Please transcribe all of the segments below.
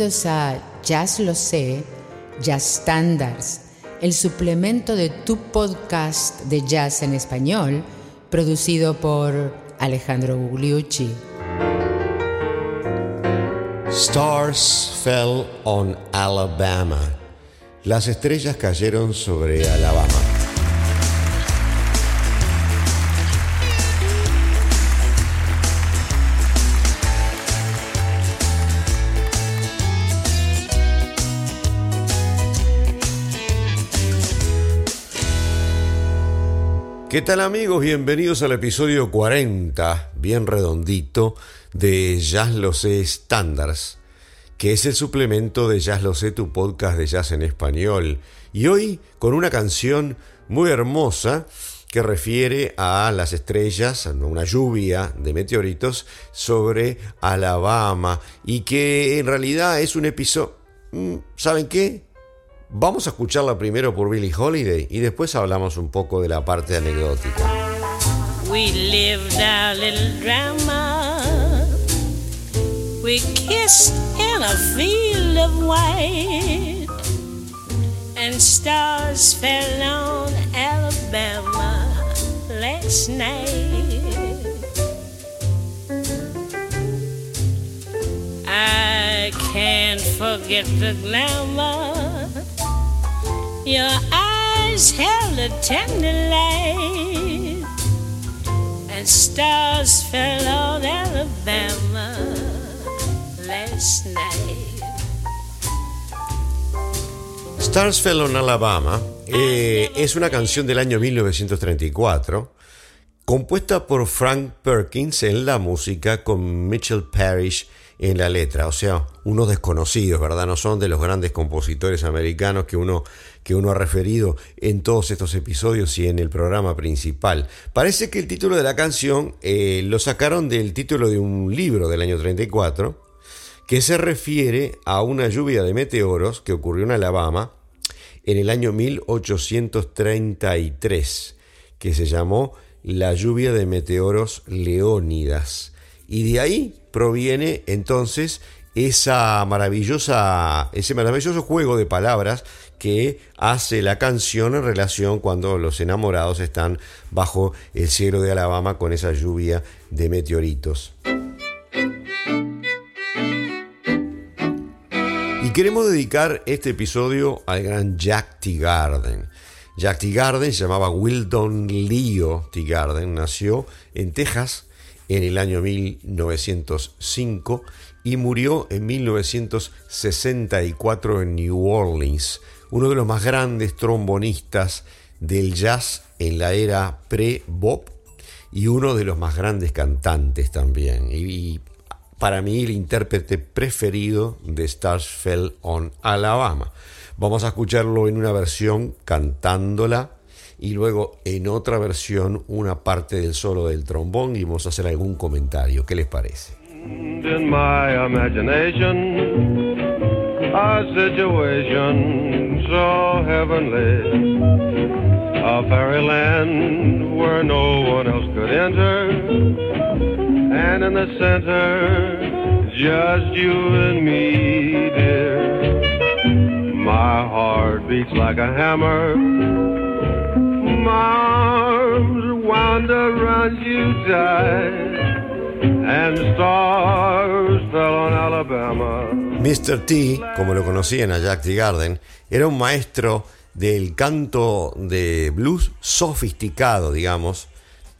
Bienvenidos a Jazz Lo Sé, Jazz Standards, el suplemento de tu podcast de jazz en español, producido por Alejandro Gugliucci. Stars fell on Alabama. Las estrellas cayeron sobre Alabama. ¿Qué tal amigos? Bienvenidos al episodio 40, bien redondito, de Jazz Lo Sé Standards, que es el suplemento de Jazz Lo Sé, tu podcast de jazz en español. Y hoy con una canción muy hermosa que refiere a las estrellas, a una lluvia de meteoritos sobre Alabama y que en realidad es un episodio... ¿Saben qué? Vamos a escucharla primero por Billie Holiday y después hablamos un poco de la parte anecdótica. We lived our little drama. We kissed in a field of white, and stars fell on Alabama last night. I can't forget the glamour Your eyes held a tender light, and stars fell on Alabama last night. Stars Fell on Alabama eh, es una canción del año 1934 compuesta por Frank Perkins en la música con Mitchell Parrish en la letra, o sea, unos desconocidos, ¿verdad? No son de los grandes compositores americanos que uno, que uno ha referido en todos estos episodios y en el programa principal. Parece que el título de la canción eh, lo sacaron del título de un libro del año 34, que se refiere a una lluvia de meteoros que ocurrió en Alabama en el año 1833, que se llamó la lluvia de meteoros Leónidas. Y de ahí proviene entonces esa maravillosa, ese maravilloso juego de palabras que hace la canción en relación cuando los enamorados están bajo el cielo de Alabama con esa lluvia de meteoritos. Y queremos dedicar este episodio al gran Jack T. Garden. Jack T. Garden se llamaba Wildon Leo T. Garden, nació en Texas en el año 1905 y murió en 1964 en New Orleans, uno de los más grandes trombonistas del jazz en la era pre-bop y uno de los más grandes cantantes también. Y, para mí el intérprete preferido de Stars Fell on Alabama. Vamos a escucharlo en una versión cantándola y luego en otra versión una parte del solo del trombón y vamos a hacer algún comentario. ¿Qué les parece? In my imagination, a situation so heavenly, a fairyland where no one else could enter, and in the center, just you and me, dear. My heart beats like a hammer. Mr. T, como lo conocían a Jack T. Garden, era un maestro del canto de blues sofisticado, digamos,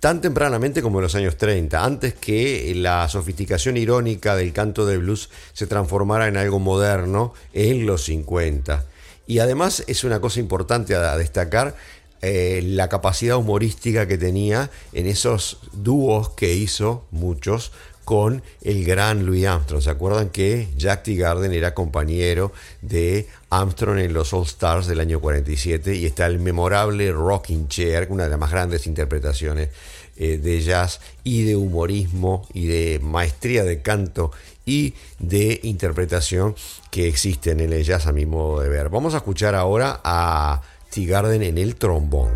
tan tempranamente como en los años 30, antes que la sofisticación irónica del canto de blues se transformara en algo moderno en los 50. Y además es una cosa importante a destacar, eh, la capacidad humorística que tenía en esos dúos que hizo muchos con el gran Louis Armstrong. ¿Se acuerdan que Jack T. Garden era compañero de Armstrong en los All Stars del año 47 y está el memorable Rocking Chair, una de las más grandes interpretaciones eh, de jazz y de humorismo y de maestría de canto y de interpretación que existen en el jazz a mi modo de ver. Vamos a escuchar ahora a Garden en el trombón.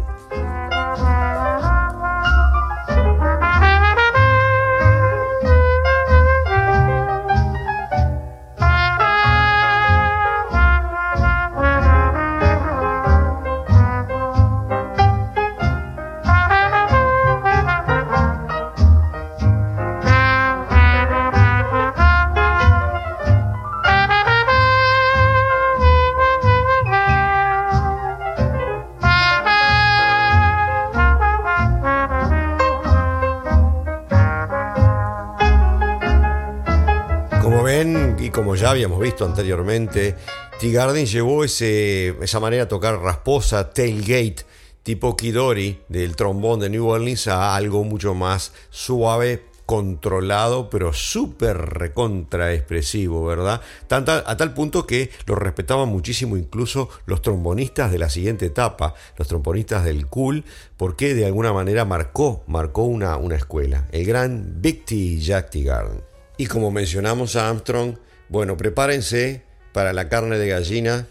Como ya habíamos visto anteriormente, T. Garden llevó ese, esa manera de tocar rasposa, tailgate, tipo Kidori del trombón de New Orleans a algo mucho más suave, controlado, pero súper recontra expresivo, ¿verdad? a tal punto que lo respetaban muchísimo incluso los trombonistas de la siguiente etapa, los trombonistas del cool, porque de alguna manera marcó, marcó una, una escuela, el gran Big T Jack T. Garden. Y como mencionamos a Armstrong, bueno, prepárense para la carne de gallina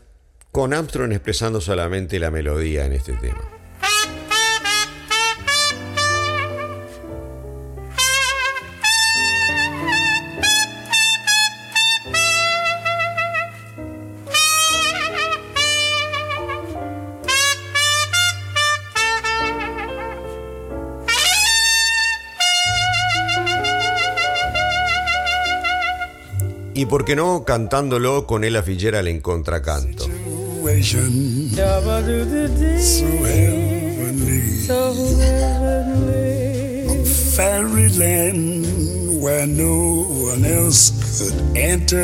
con Armstrong expresando solamente la melodía en este tema. Y por qué no cantándolo con Ella Fitzgerald en contracanto. Fairyland where no one else could enter.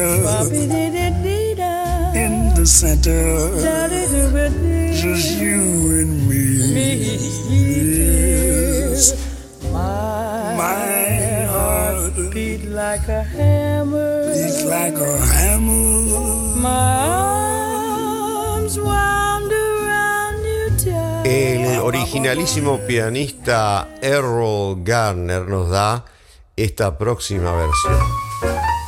In the center, just you and me. My heart beat like a hammer. El originalísimo pianista Errol Garner nos da esta próxima versión.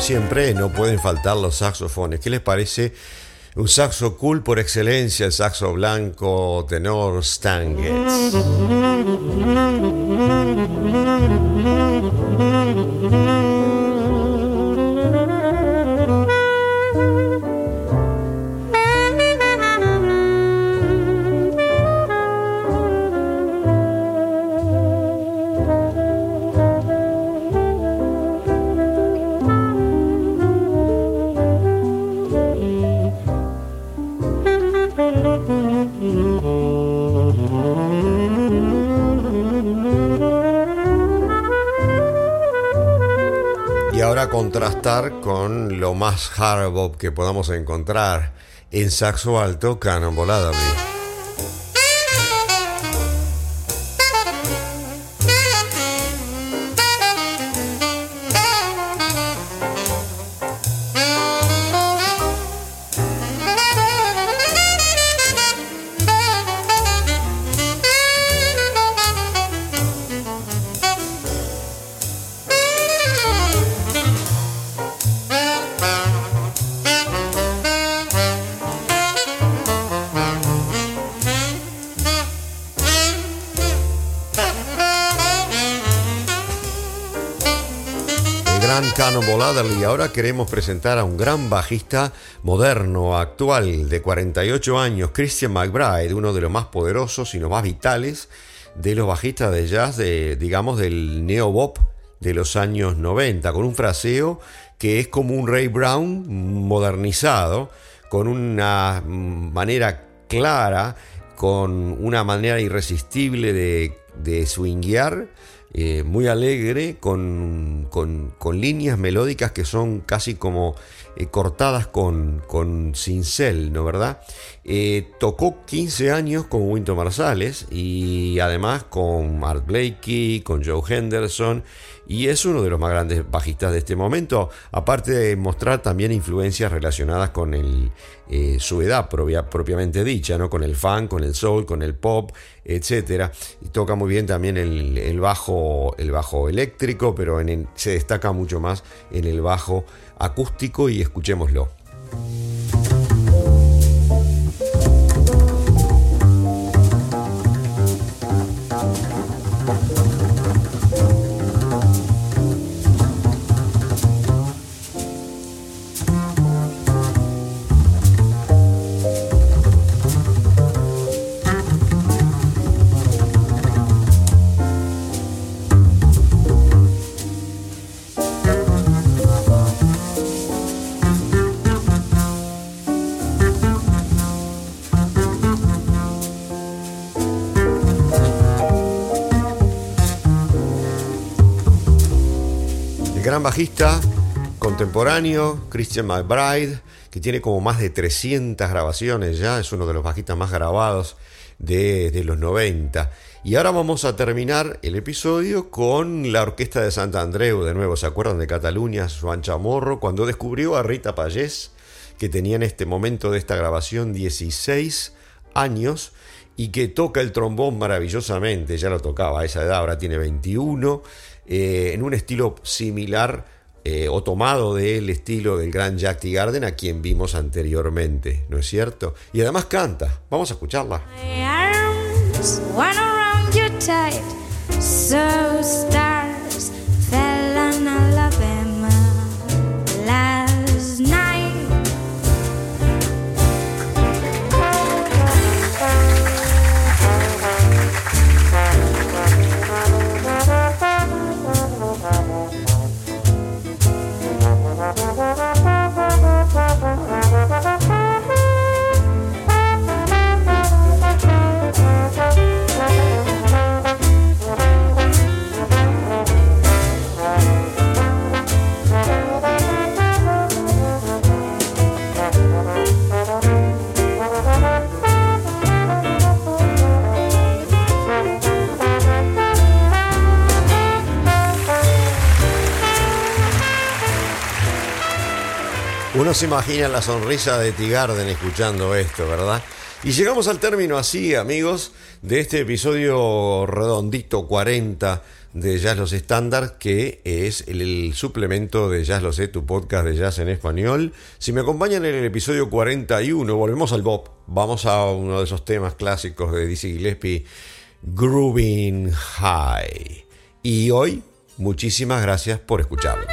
Siempre no pueden faltar los saxofones. ¿Qué les parece? Un saxo cool por excelencia, el saxo blanco tenor Stan contrastar con lo más hard bop que podamos encontrar en saxo alto, Cannonball Adderley. Y ahora queremos presentar a un gran bajista moderno, actual, de 48 años, Christian McBride, uno de los más poderosos y los más vitales de los bajistas de jazz, de, digamos, del neo-bop de los años 90, con un fraseo que es como un Ray Brown modernizado, con una manera clara, con una manera irresistible de, de swinguear eh, muy alegre, con, con, líneas melódicas que son casi como eh, cortadas con, con cincel, ¿no verdad? Eh, tocó 15 años con Winton Marsalis y además con Art Blakey, con Joe Henderson y es uno de los más grandes bajistas de este momento, aparte de mostrar también influencias relacionadas con eh, su edad propiamente dicha, ¿no? con el funk, con el soul, con el pop, etc. Y toca muy bien también el, bajo, el bajo eléctrico, pero se destaca mucho más en el bajo acústico y escuchémoslo. Gran bajista contemporáneo, Christian McBride, que tiene como más de 300 grabaciones ya, es uno de los bajistas más grabados de, los 90. Y ahora vamos a terminar el episodio con la Orquesta de Santa Andreu, de nuevo, ¿se acuerdan de Cataluña, Juan Chamorro, cuando descubrió a Rita Payés, que tenía en este momento de esta grabación 16 años y que toca el trombón maravillosamente, ya lo tocaba a esa edad, ahora tiene 21, eh, en un estilo similar eh, o tomado del estilo del gran Jack T. Garden a quien vimos anteriormente, ¿no es cierto? Y además canta, vamos a escucharla. Uno se imagina la sonrisa de Tigarden escuchando esto, ¿verdad? Y llegamos al término así, amigos, de este episodio redondito 40 de Jazz Los Estándar, que es el, suplemento de Jazz Lo Sé, tu podcast de jazz en español. Si me acompañan en el episodio 41, volvemos al Bob. Vamos a uno de esos temas clásicos de Dizzy Gillespie, Grooving High. Y hoy, muchísimas gracias por escucharnos.